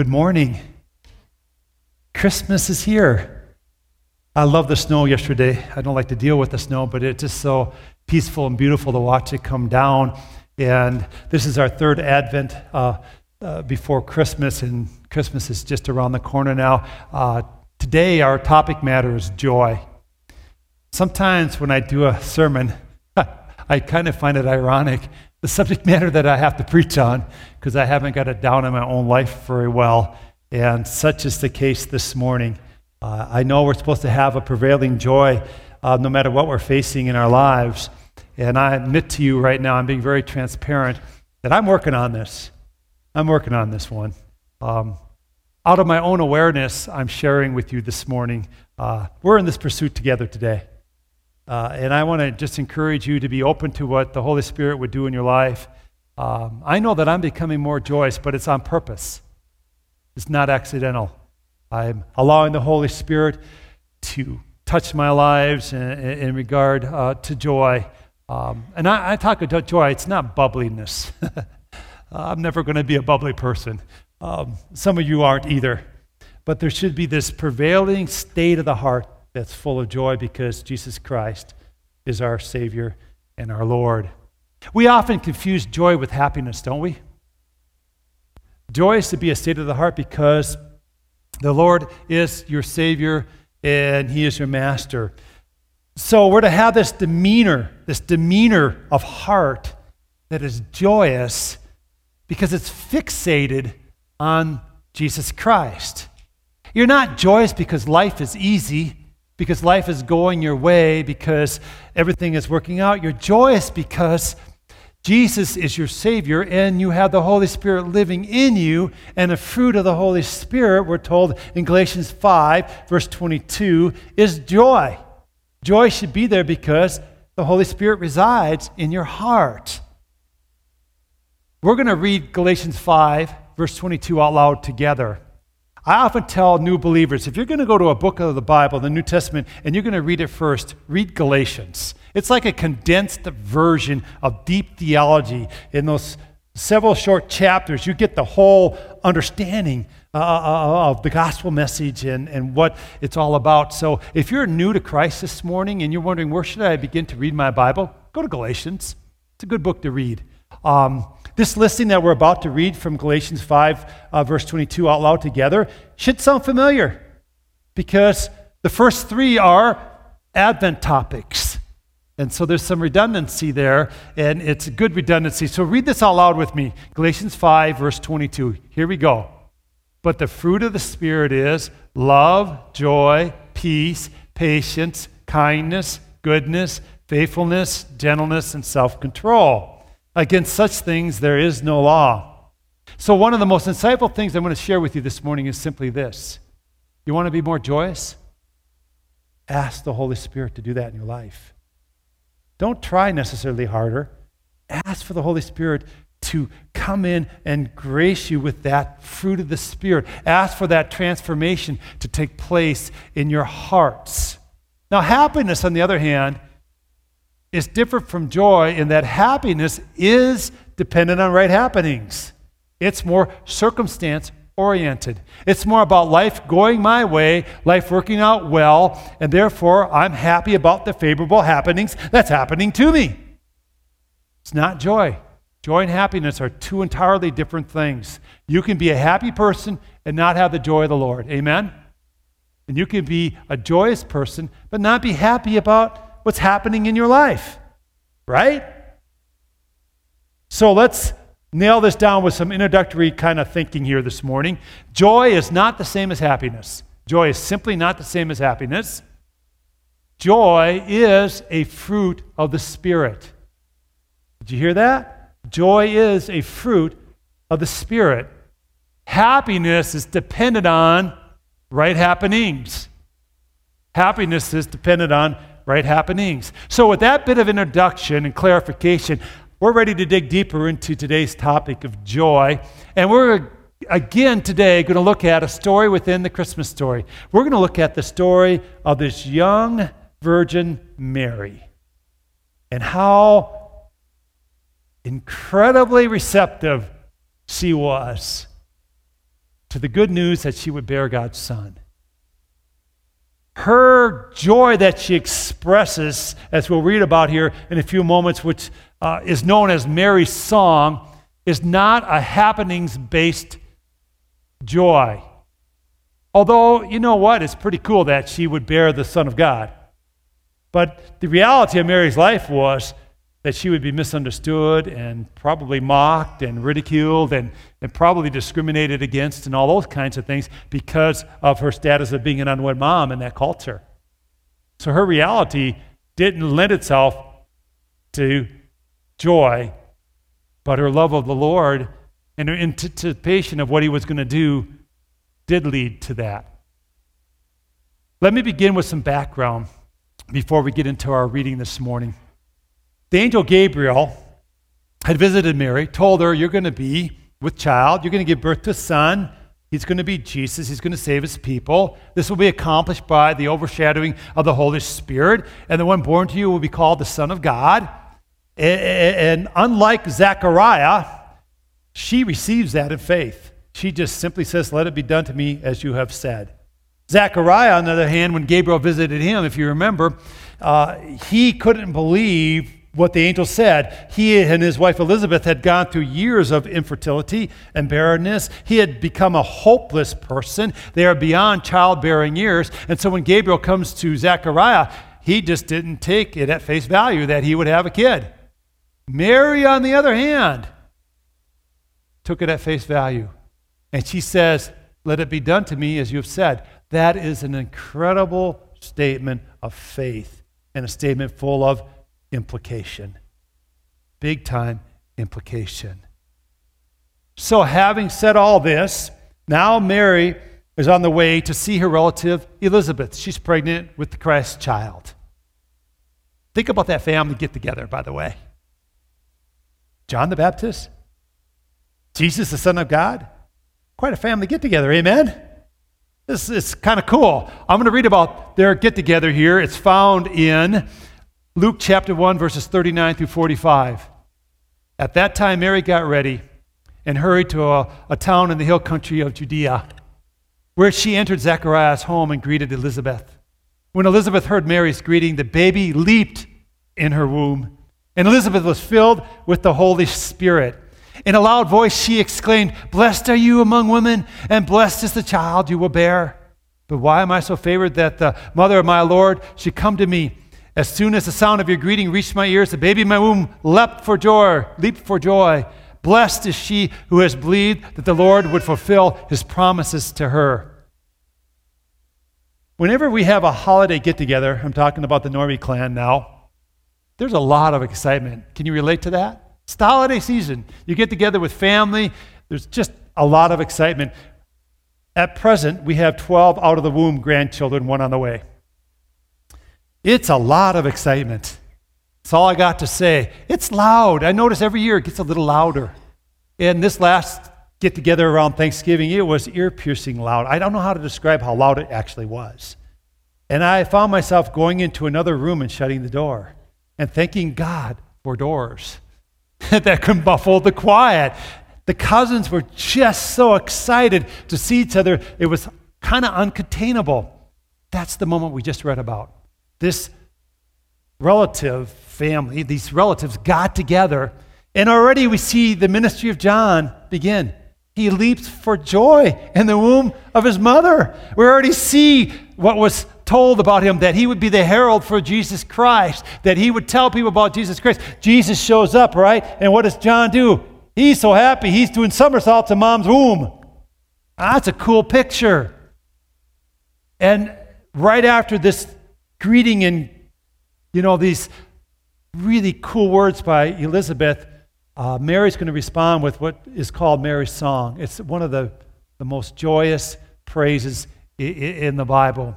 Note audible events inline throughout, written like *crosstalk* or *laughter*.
Good morning. Christmas is here. I love the snow yesterday. I don't like to deal with the snow, but it's just so peaceful and beautiful to watch it come down. And this is our third Advent uh, uh, before Christmas, and Christmas is just around the corner now. Uh, today, our topic matter is joy. Sometimes when I do a sermon, *laughs* I kind of find it ironic the subject matter that I have to preach on because I haven't got it down in my own life very well. And such is the case this morning. Uh, I know we're supposed to have a prevailing joy uh, no matter what we're facing in our lives. And I admit to you right now, I'm being very transparent that I'm working on this. I'm working on this one. Um, out of my own awareness, I'm sharing with you this morning. Uh, we're in this pursuit together today. Uh, and I want to just encourage you to be open to what the Holy Spirit would do in your life. Um, I know that I'm becoming more joyous, but it's on purpose, it's not accidental. I'm allowing the Holy Spirit to touch my lives in, in regard uh, to joy. Um, and I, I, talk about joy, it's not bubbliness. *laughs* I'm never going to be a bubbly person. Um, some of you aren't either. But there should be this prevailing state of the heart that's full of joy because Jesus Christ is our Savior and our Lord. We often confuse joy with happiness, don't we? Joy is to be a state of the heart because the Lord is your Savior and He is your Master. So we're to have this demeanor, this demeanor of heart that is joyous because it's fixated on Jesus Christ. You're not joyous because life is easy because life is going your way, because everything is working out. You're joyous because Jesus is your Savior and you have the Holy Spirit living in you. And the fruit of the Holy Spirit, we're told in Galatians 5, verse 22, is joy. Joy should be there because the Holy Spirit resides in your heart. We're going to read Galatians 5, verse 22 out loud together. I often tell new believers if you're going to go to a book of the Bible, the New Testament, and you're going to read it first, read Galatians. It's like a condensed version of deep theology. In those several short chapters, you get the whole understanding uh, uh, uh, of the gospel message and, and what it's all about. So if you're new to Christ this morning and you're wondering, where should I begin to read my Bible? Go to Galatians. It's a good book to read. Um, this listing that we're about to read from Galatians 5, uh, verse 22, out loud together, should sound familiar because the first three are Advent topics. And so there's some redundancy there, and it's a good redundancy. So read this out loud with me Galatians 5, verse 22. Here we go. But the fruit of the Spirit is love, joy, peace, patience, kindness, goodness, faithfulness, gentleness, and self control. Against such things there is no law. So, one of the most insightful things I'm going to share with you this morning is simply this You want to be more joyous? Ask the Holy Spirit to do that in your life. Don't try necessarily harder. Ask for the Holy Spirit to come in and grace you with that fruit of the Spirit. Ask for that transformation to take place in your hearts. Now, happiness, on the other hand, is different from joy in that happiness is dependent on right happenings. It's more circumstance oriented. It's more about life going my way, life working out well, and therefore I'm happy about the favorable happenings that's happening to me. It's not joy. Joy and happiness are two entirely different things. You can be a happy person and not have the joy of the Lord. Amen? And you can be a joyous person but not be happy about what's happening in your life, right? So let's nail this down with some introductory kind of thinking here this morning. Joy is not the same as happiness. Joy is simply not the same as happiness. Joy is a fruit of the Spirit. Did you hear that? Joy is a fruit of the Spirit. Happiness is dependent on right happenings. Happiness is dependent on right happenings. So, with that bit of introduction and clarification, we're ready to dig deeper into today's topic of joy. And we're again today going to look at a story within the Christmas story. We're going to look at the story of this young Virgin Mary and how incredibly receptive she was to the good news that she would bear God's Son. Her joy that she expresses, as we'll read about here in a few moments, which uh, is known as Mary's song, is not a happenings based joy. Although, you know what? It's pretty cool that she would bear the Son of God. But the reality of Mary's life was that she would be misunderstood and probably mocked and ridiculed and, and probably discriminated against and all those kinds of things because of her status of being an unwed mom in that culture. So her reality didn't lend itself to joy, but her love of the Lord and her anticipation of what he was going to do did lead to that. Let me begin with some background before we get into our reading this morning. The angel Gabriel had visited Mary, told her, You're going to be with child, you're going to give birth to a son. He's going to be Jesus. He's going to save his people. This will be accomplished by the overshadowing of the Holy Spirit. And the one born to you will be called the Son of God. And unlike Zechariah, she receives that in faith. She just simply says, Let it be done to me as you have said. Zechariah, on the other hand, when Gabriel visited him, if you remember, uh, he couldn't believe what the angel said. He and his wife Elizabeth had gone through years of infertility and barrenness. He had become a hopeless person. They are beyond childbearing years. And so when Gabriel comes to Zechariah, he just didn't take it at face value that he would have a kid. Mary, on the other hand, took it at face value. And she says, Let it be done to me as you have said. That is an incredible statement of faith and a statement full of implication. Big time implication. So, having said all this, now Mary is on the way to see her relative Elizabeth. She's pregnant with the Christ child. Think about that family get together, by the way. John the Baptist, Jesus, the Son of God. Quite a family get together, amen? This is kind of cool. I'm going to read about their get together here. It's found in Luke chapter 1, verses 39 through 45. At that time, Mary got ready and hurried to a, a town in the hill country of Judea, where she entered Zechariah's home and greeted Elizabeth. When Elizabeth heard Mary's greeting, the baby leaped in her womb, and Elizabeth was filled with the Holy Spirit. In a loud voice, she exclaimed, Blessed are you among women, and blessed is the child you will bear. But why am I so favored that the mother of my Lord should come to me? As soon as the sound of your greeting reached my ears, the baby in my womb leapt for joy, leaped for joy. Blessed is she who has believed that the Lord would fulfill his promises to her. Whenever we have a holiday get together, I'm talking about the Norby clan now, there's a lot of excitement. Can you relate to that? It's the holiday season. You get together with family, there's just a lot of excitement. At present, we have 12 out of the womb grandchildren, one on the way. It's a lot of excitement. That's all I got to say. It's loud. I notice every year it gets a little louder. And this last get together around Thanksgiving, it was ear piercing loud. I don't know how to describe how loud it actually was. And I found myself going into another room and shutting the door and thanking God for doors. *laughs* that can muffle the quiet. The cousins were just so excited to see each other, it was kind of uncontainable. That's the moment we just read about. This relative family, these relatives got together, and already we see the ministry of John begin. He leaps for joy in the womb of his mother. We already see what was told about him that he would be the herald for Jesus Christ, that he would tell people about Jesus Christ. Jesus shows up, right? And what does John do? He's so happy, he's doing somersaults in mom's womb. Ah, that's a cool picture. And right after this greeting and, you know, these really cool words by Elizabeth, uh, Mary's going to respond with what is called Mary's song. It's one of the, the most joyous praises in the Bible.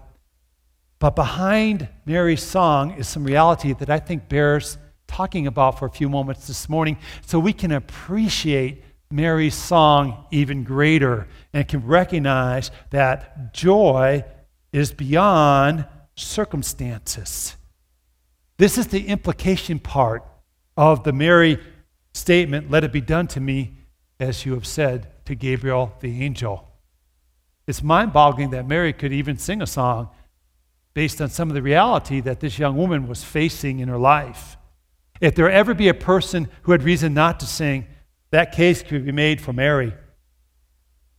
But behind Mary's song is some reality that I think bears talking about for a few moments this morning so we can appreciate Mary's song even greater and can recognize that joy is beyond circumstances. This is the implication part of the Mary statement, Let it be done to me as you have said to Gabriel the angel. It's mind boggling that Mary could even sing a song based on some of the reality that this young woman was facing in her life. If there ever be a person who had reason not to sing, that case could be made for Mary.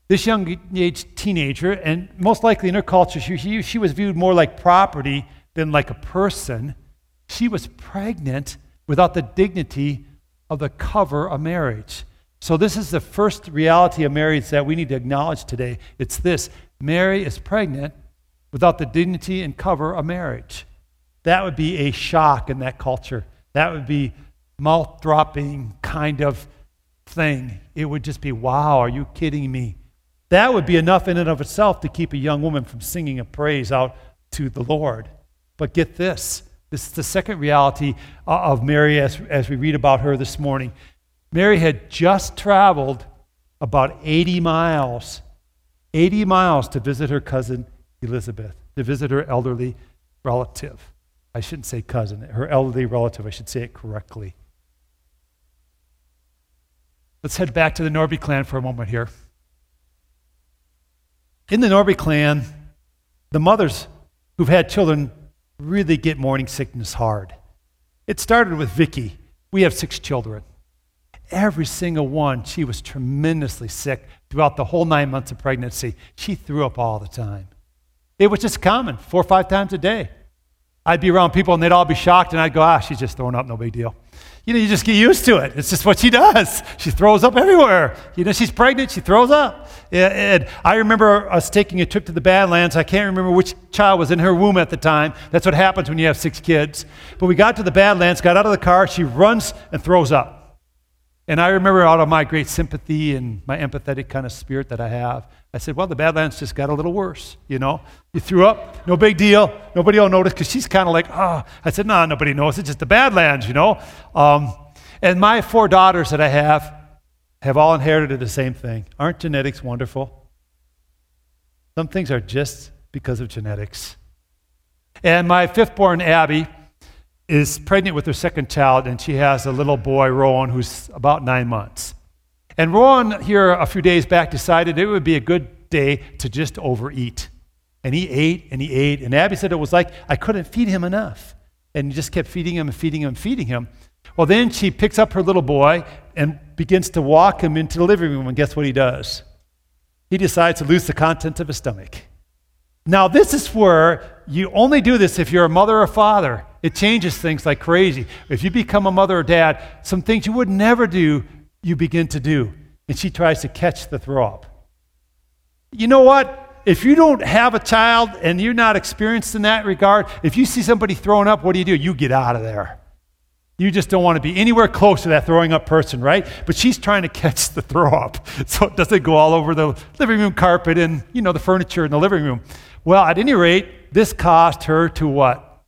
This young age teenager, and most likely in her culture, she, she was viewed more like property than like a person. She was pregnant without the dignity of the cover of marriage. So, this is the first reality of marriage that we need to acknowledge today. It's this Mary is pregnant without the dignity and cover of marriage. That would be a shock in that culture. That would be mouth dropping kind of thing. It would just be, wow, are you kidding me? That would be enough in and of itself to keep a young woman from singing a praise out to the Lord. But get this this is the second reality uh, of Mary as, as we read about her this morning. Mary had just traveled about 80 miles, 80 miles to visit her cousin Elizabeth, to visit her elderly relative. I shouldn't say cousin, her elderly relative, I should say it correctly. Let's head back to the Norby clan for a moment here. In the Norby clan, the mothers who've had children really get morning sickness hard. It started with Vicky. We have six children. Every single one, she was tremendously sick throughout the whole nine months of pregnancy. She threw up all the time. It was just common, four or five times a day. I'd be around people and they'd all be shocked, and I'd go, ah, she's just throwing up, no big deal. You know, you just get used to it. It's just what she does. She throws up everywhere. You know, she's pregnant, she throws up. And I remember us taking a trip to the Badlands. I can't remember which child was in her womb at the time. That's what happens when you have six kids. But we got to the Badlands, got out of the car, she runs and throws up. And I remember out of my great sympathy and my empathetic kind of spirit that I have, I said, Well, the Badlands just got a little worse, you know? You threw up, no big deal. Nobody will notice because she's kind of like, Ah. Oh. I said, No, nah, nobody knows. It's just the Badlands, you know? Um, and my four daughters that I have have all inherited the same thing. Aren't genetics wonderful? Some things are just because of genetics. And my fifth born, Abby, is pregnant with her second child, and she has a little boy, Rowan, who's about nine months. And Rowan, here a few days back, decided it would be a good day to just overeat. And he ate and he ate. And Abby said it was like I couldn't feed him enough. And he just kept feeding him and feeding him and feeding him. Well, then she picks up her little boy and begins to walk him into the living room. And guess what he does? He decides to lose the contents of his stomach. Now, this is where you only do this if you're a mother or father. It changes things like crazy. If you become a mother or dad, some things you would never do you begin to do. And she tries to catch the throw up. You know what? If you don't have a child and you're not experienced in that regard, if you see somebody throwing up, what do you do? You get out of there. You just don't want to be anywhere close to that throwing up person, right? But she's trying to catch the throw up *laughs* so it doesn't go all over the living room carpet and, you know, the furniture in the living room. Well, at any rate, this caused her to what?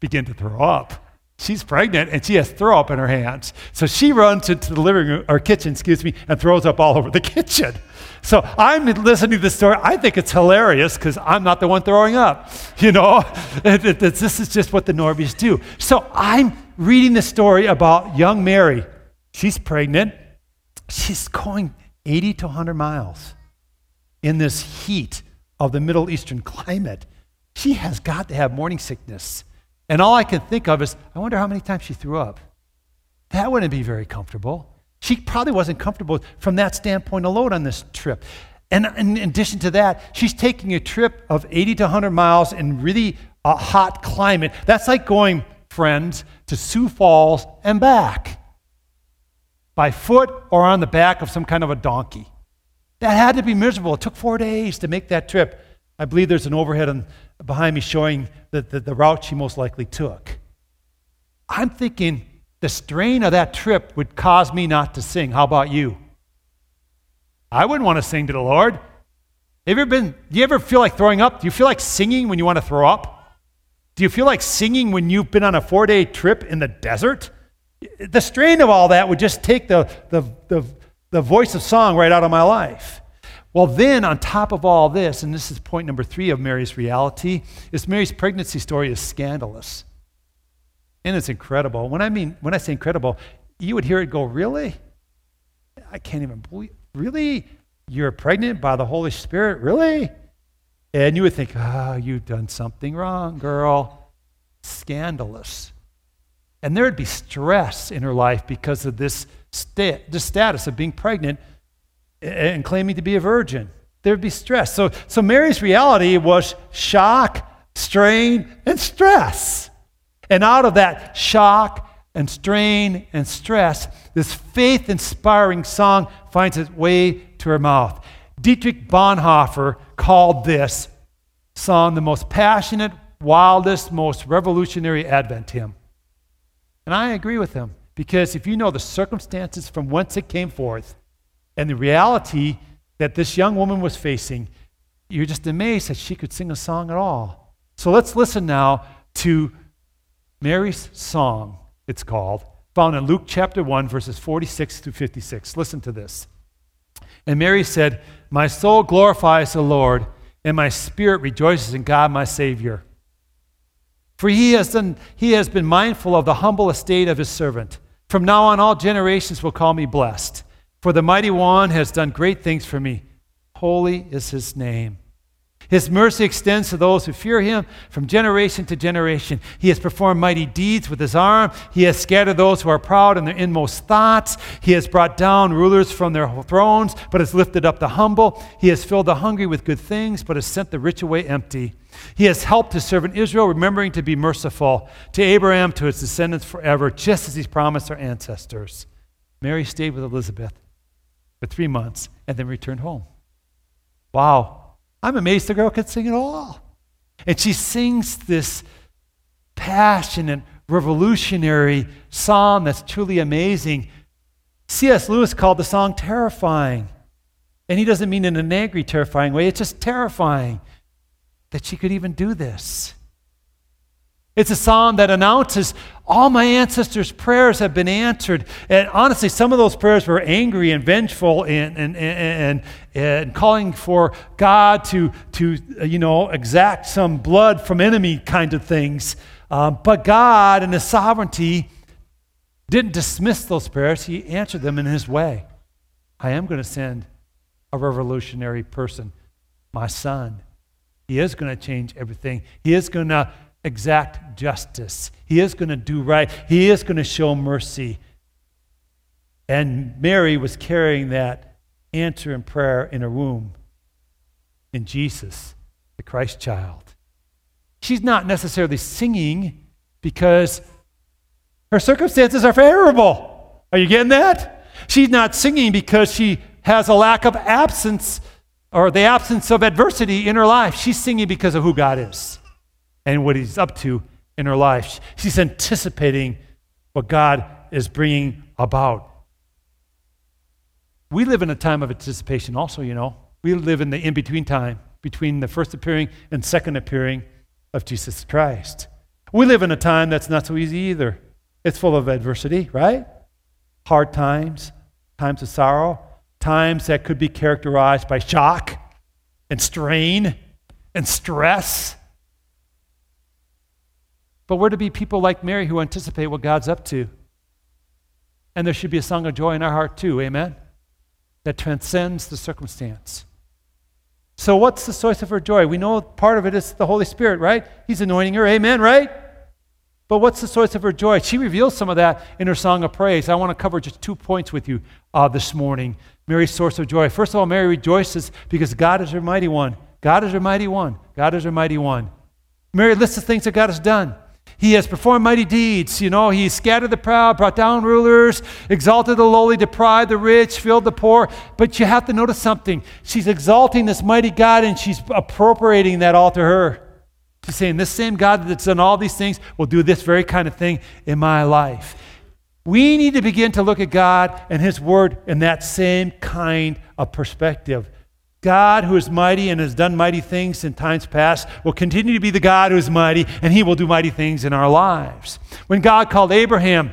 Begin to throw up. She's pregnant and she has throw up in her hands. So she runs into the living room or kitchen, excuse me, and throws up all over the *laughs* kitchen. So I'm listening to this story. I think it's hilarious because I'm not the one throwing up. *laughs* You know, *laughs* this is just what the Norbys do. So I'm reading the story about young Mary. She's pregnant. She's going 80 to 100 miles in this heat of the Middle Eastern climate. She has got to have morning sickness. And all I can think of is, I wonder how many times she threw up. That wouldn't be very comfortable. She probably wasn't comfortable from that standpoint alone on this trip. And in addition to that, she's taking a trip of 80 to 100 miles in really a hot climate. That's like going, friends, to Sioux Falls and back by foot or on the back of some kind of a donkey. That had to be miserable. It took four days to make that trip. I believe there's an overhead on, behind me showing the, the, the route she most likely took. I'm thinking the strain of that trip would cause me not to sing. How about you? I wouldn't want to sing to the Lord. Have you ever been, do you ever feel like throwing up? Do you feel like singing when you want to throw up? Do you feel like singing when you've been on a four day trip in the desert? The strain of all that would just take the, the, the, the voice of song right out of my life. Well, then, on top of all this, and this is point number three of Mary's reality, is Mary's pregnancy story is scandalous. And it's incredible. When I mean, when I say incredible, you would hear it go, really? I can't even believe, really? You're pregnant by the Holy Spirit? Really? And you would think, oh, you've done something wrong, girl. Scandalous. And there would be stress in her life because of this, sta- this status of being pregnant and claiming to be a virgin. There would be stress. So, so Mary's reality was shock, strain, and stress. And out of that shock and strain and stress, this faith inspiring song finds its way to her mouth. Dietrich Bonhoeffer called this song the most passionate, wildest, most revolutionary Advent hymn. And I agree with him because if you know the circumstances from whence it came forth and the reality that this young woman was facing, you're just amazed that she could sing a song at all. So let's listen now to Mary's song, it's called, found in Luke chapter 1, verses 46 through 56. Listen to this. And Mary said, My soul glorifies the Lord, and my spirit rejoices in God my Savior. For he has, done, he has been mindful of the humble estate of his servant. From now on, all generations will call me blessed. For the mighty one has done great things for me. Holy is his name. His mercy extends to those who fear him from generation to generation. He has performed mighty deeds with his arm. He has scattered those who are proud in their inmost thoughts. He has brought down rulers from their thrones, but has lifted up the humble. He has filled the hungry with good things, but has sent the rich away empty. He has helped his servant Israel, remembering to be merciful to Abraham, to his descendants forever, just as he promised our ancestors. Mary stayed with Elizabeth for three months and then returned home. Wow. I'm amazed the girl could sing at all. And she sings this passionate, revolutionary psalm that's truly amazing. C.S. Lewis called the song terrifying. And he doesn't mean in an angry, terrifying way, it's just terrifying that she could even do this. It's a psalm that announces all my ancestors' prayers have been answered. And honestly, some of those prayers were angry and vengeful and, and, and, and, calling for God to, to, you know, exact some blood from enemy kind of things. Um, but God, in His sovereignty, didn't dismiss those prayers. He answered them in His way. I am going to send a revolutionary person, my son. He is going to change everything. He is going to exact justice. He is going to do right. He is going to show mercy. And Mary was carrying that answer in prayer in her womb in Jesus, the Christ child. She's not necessarily singing because her circumstances are favorable. Are you getting that? She's not singing because she has a lack of absence or the absence of adversity in her life. She's singing because of who God is and what He's up to in her life. She's anticipating what God is bringing about. We live in a time of anticipation, also, you know. We live in the in between time between the first appearing and second appearing of Jesus Christ. We live in a time that's not so easy either. It's full of adversity, right? Hard times, times of sorrow, times that could be characterized by shock and strain and stress but we're to be people like Mary who anticipate what God's up to. And there should be a song of joy in our heart too, amen? That transcends the circumstance. So, what's the source of her joy? We know part of it is the Holy Spirit, right? He's anointing her, amen, right? But what's the source of her joy? She reveals some of that in her song of praise. I want to cover just two points with you uh, this morning. Mary's source of joy. First of all, Mary rejoices because God is her mighty one. God is her mighty one. God is her mighty one. Mary lists the things that God has done. He has performed mighty deeds. You know, he scattered the proud, brought down rulers, exalted the lowly, deprived the rich, filled the poor. But you have to notice something. She's exalting this mighty God and she's appropriating that all to her. She's saying, This same God that's done all these things will do this very kind of thing in my life. We need to begin to look at God and His Word in that same kind of perspective. God, who is mighty and has done mighty things in times past, will continue to be the God who is mighty, and he will do mighty things in our lives. When God called Abraham,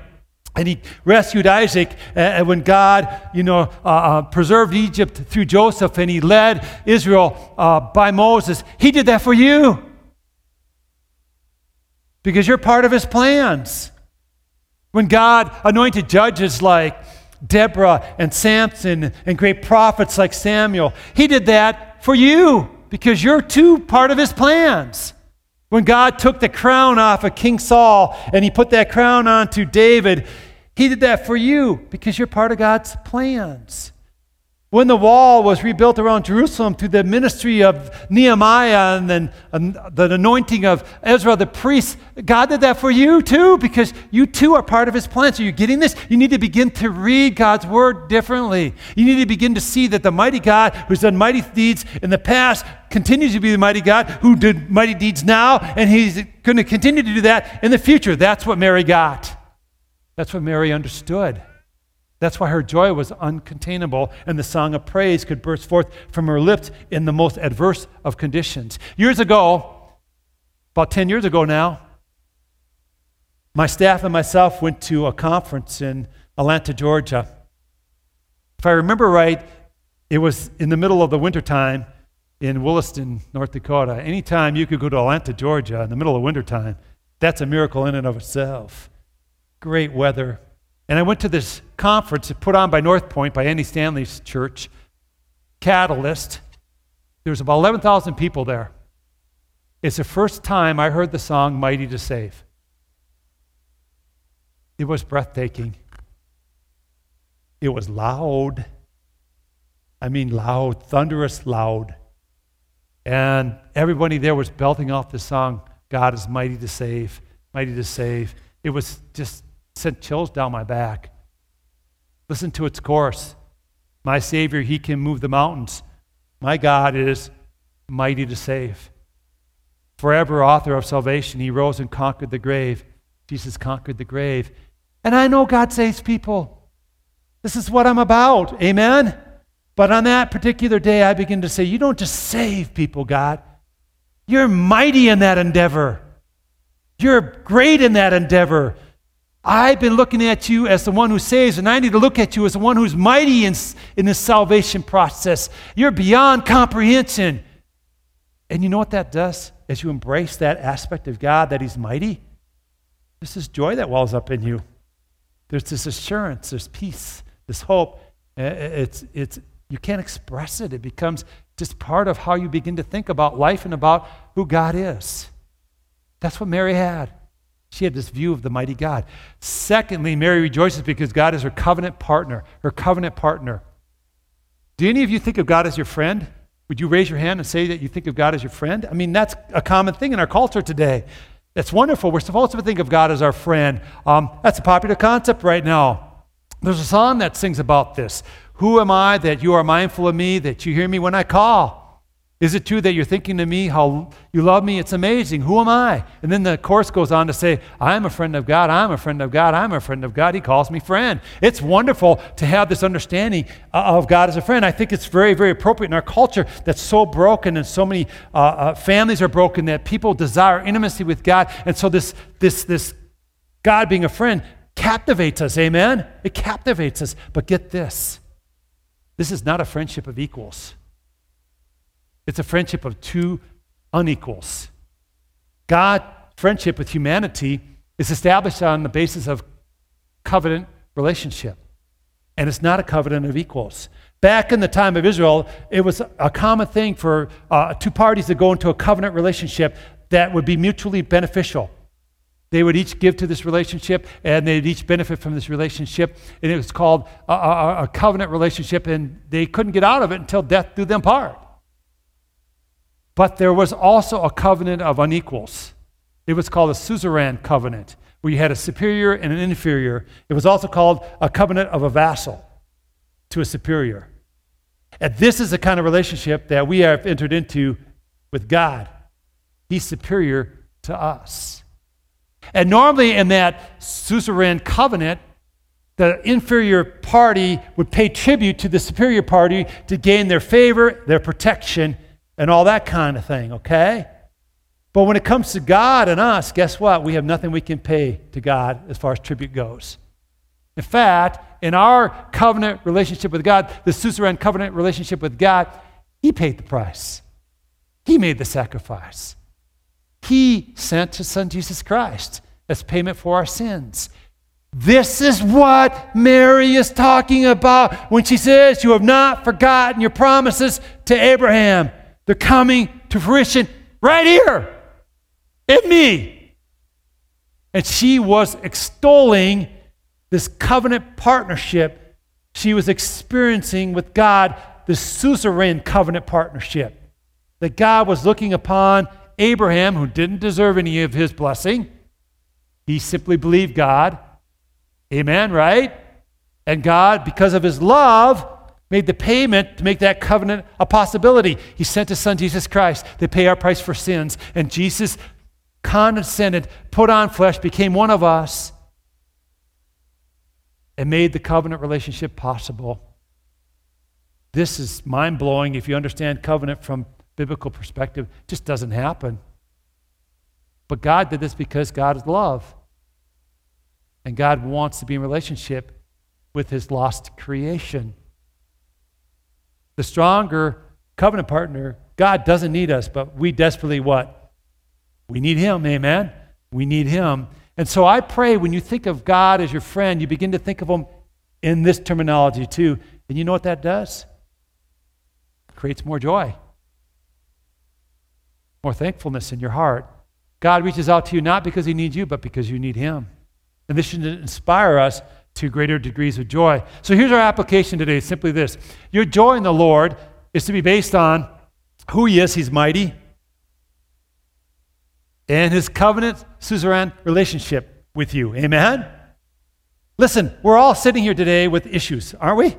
and he rescued Isaac uh, when God, you know, uh, uh, preserved Egypt through Joseph and he led Israel uh, by Moses. He did that for you because you're part of his plans. When God anointed judges like Deborah and Samson and great prophets like Samuel. He did that for you because you're too part of his plans. When God took the crown off of King Saul and he put that crown onto David, he did that for you because you're part of God's plans. When the wall was rebuilt around Jerusalem through the ministry of Nehemiah and then the anointing of Ezra the priest, God did that for you too, because you too are part of his plan. So you're getting this? You need to begin to read God's word differently. You need to begin to see that the mighty God who's done mighty deeds in the past continues to be the mighty God who did mighty deeds now, and he's going to continue to do that in the future. That's what Mary got. That's what Mary understood. That's why her joy was uncontainable, and the song of praise could burst forth from her lips in the most adverse of conditions. Years ago, about 10 years ago now, my staff and myself went to a conference in Atlanta, Georgia. If I remember right, it was in the middle of the wintertime in Williston, North Dakota. Anytime you could go to Atlanta, Georgia in the middle of wintertime, that's a miracle in and of itself. Great weather, and I went to this conference put on by North Point, by Andy Stanley's church, Catalyst. There was about 11,000 people there. It's the first time I heard the song Mighty to Save. It was breathtaking. It was loud. I mean, loud, thunderous loud. And everybody there was belting off the song, God is mighty to save, mighty to save. It was just sent chills down my back. Listen to its course. My Savior, He can move the mountains. My God is mighty to save. Forever author of salvation, He rose and conquered the grave. Jesus conquered the grave. And I know God saves people. This is what I'm about. Amen? But on that particular day, I begin to say, You don't just save people, God. You're mighty in that endeavor. You're great in that endeavor. I've been looking at you as the one who saves, and I need to look at you as the one who's mighty in, in this salvation process. You're beyond comprehension. And you know what that does? As you embrace that aspect of God, that He's mighty, there's this joy that wells up in you. There's this assurance, there's peace, this hope. It's, it's, you can't express it. It becomes just part of how you begin to think about life and about who God is. That's what Mary had. She had this view of the mighty God. Secondly, Mary rejoices because God is her covenant partner, her covenant partner. Do any of you think of God as your friend? Would you raise your hand and say that you think of God as your friend? I mean, that's a common thing in our culture today. That's wonderful. We're supposed to think of God as our friend. Um, that's a popular concept right now. There's a song that sings about this. Who am I that you are mindful of me, that you hear me when I call? Is it true that you're thinking to me how you love me? It's amazing. Who am I? And then the course goes on to say, I'm a friend of God. I'm a friend of God. I'm a friend of God. He calls me friend. It's wonderful to have this understanding uh, of God as a friend. I think it's very, very appropriate in our culture that's so broken and so many uh, uh, families are broken that people desire intimacy with God. And so this, this, this God being a friend captivates us. Amen? It captivates us. But get this this is not a friendship of equals. It's a friendship of two unequals. God, friendship with humanity, is established on the basis of covenant relationship. And it's not a covenant of equals. Back in the time of Israel, it was a common thing for uh, two parties to go into a covenant relationship that would be mutually beneficial. They would each give to this relationship and they'd each benefit from this relationship. And it was called a, a, a covenant relationship, and they couldn't get out of it until death do them part. But there was also a covenant of unequals. It was called a suzerain covenant, where you had a superior and an inferior. It was also called a covenant of a vassal to a superior. And this is the kind of relationship that we have entered into with God. He's superior to us. And normally, in that suzerain covenant, the inferior party would pay tribute to the superior party to gain their favor, their protection, and all that kind of thing, okay? But when it comes to God and us, guess what? We have nothing we can pay to God as far as tribute goes. In fact, in our covenant relationship with God, the suzerain covenant relationship with God, He paid the price. He made the sacrifice. He sent His Son Jesus Christ as payment for our sins. This is what Mary is talking about when she says, You have not forgotten your promises to Abraham. They're coming to fruition right here in me. And she was extolling this covenant partnership she was experiencing with God, this suzerain covenant partnership. That God was looking upon Abraham, who didn't deserve any of his blessing. He simply believed God. Amen, right? And God, because of his love, made the payment to make that covenant a possibility. He sent his son, Jesus Christ, to pay our price for sins. And Jesus condescended, put on flesh, became one of us, and made the covenant relationship possible. This is mind blowing if you understand covenant from biblical perspective. It just doesn't happen. But God did this because God is love. And God wants to be in relationship with his lost creation. The stronger covenant partner, God doesn't need us, but we desperately what? We need him, amen? We need him. And so I pray when you think of God as your friend, you begin to think of him in this terminology too. And you know what that does? It creates more joy, more thankfulness in your heart. God reaches out to you not because he needs you, but because you need him. And this should inspire us to greater degrees of joy. So here's our application today simply this Your joy in the Lord is to be based on who he is, he's mighty, and his covenant suzerain relationship with you. Amen? Listen, we're all sitting here today with issues, aren't we?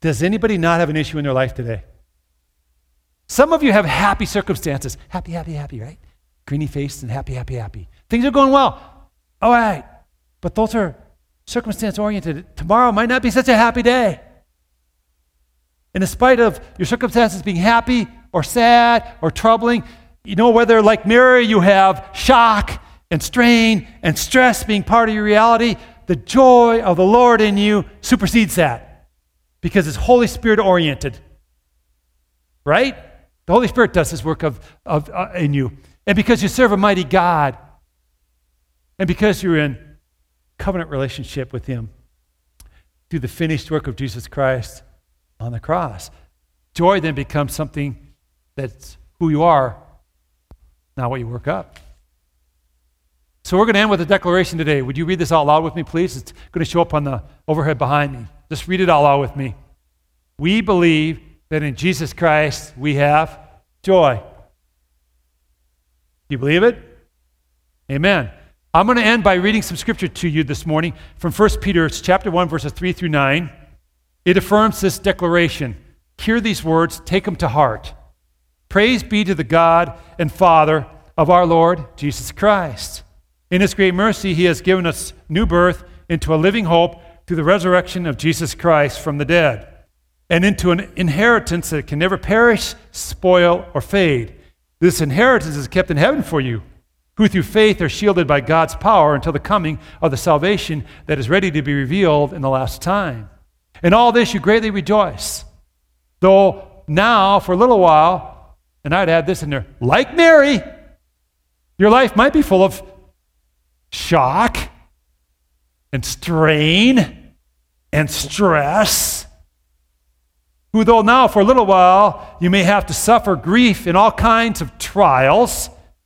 Does anybody not have an issue in their life today? Some of you have happy circumstances. Happy, happy, happy, right? Greeny faced and happy, happy, happy. Things are going well. All right. But those are circumstance oriented. Tomorrow might not be such a happy day. And in spite of your circumstances being happy or sad or troubling, you know, whether like Mary, you have shock and strain and stress being part of your reality, the joy of the Lord in you supersedes that because it's Holy Spirit oriented. Right? The Holy Spirit does this work of, of, uh, in you. And because you serve a mighty God, and because you're in covenant relationship with Him through the finished work of Jesus Christ on the cross, joy then becomes something that's who you are, not what you work up. So we're going to end with a declaration today. Would you read this out loud with me, please? It's going to show up on the overhead behind me. Just read it out loud with me. We believe that in Jesus Christ we have joy. Do you believe it? Amen. I'm going to end by reading some scripture to you this morning from 1 Peter chapter 1 verses 3 through 9. It affirms this declaration. Hear these words, take them to heart. Praise be to the God and Father of our Lord Jesus Christ. In his great mercy, he has given us new birth into a living hope through the resurrection of Jesus Christ from the dead, and into an inheritance that can never perish, spoil, or fade. This inheritance is kept in heaven for you who through faith are shielded by God's power until the coming of the salvation that is ready to be revealed in the last time. In all this you greatly rejoice, though now, for a little while, and I'd add this in there, like Mary, your life might be full of shock and strain and stress. Who, though now for a little while you may have to suffer grief in all kinds of trials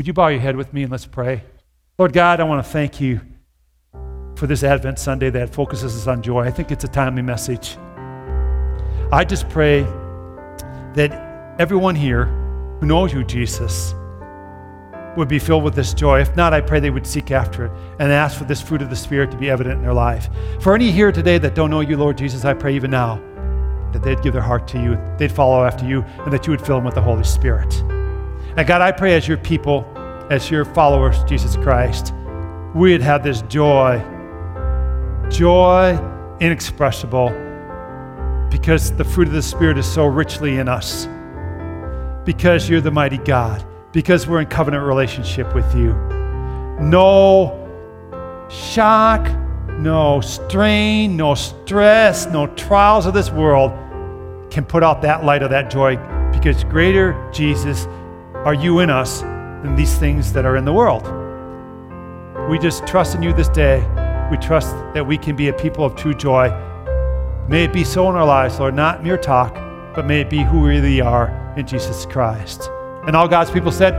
Would you bow your head with me and let's pray? Lord God, I want to thank you for this Advent Sunday that focuses us on joy. I think it's a timely message. I just pray that everyone here who knows you, Jesus, would be filled with this joy. If not, I pray they would seek after it and ask for this fruit of the Spirit to be evident in their life. For any here today that don't know you, Lord Jesus, I pray even now that they'd give their heart to you, they'd follow after you, and that you would fill them with the Holy Spirit. And God, I pray as your people, as your followers, Jesus Christ, we'd have this joy joy inexpressible because the fruit of the Spirit is so richly in us. Because you're the mighty God. Because we're in covenant relationship with you. No shock, no strain, no stress, no trials of this world can put out that light of that joy because greater, Jesus, are you in us than these things that are in the world. We just trust in you this day. We trust that we can be a people of true joy. May it be so in our lives, Lord, not mere talk, but may it be who we really are in Jesus Christ. And all God's people said,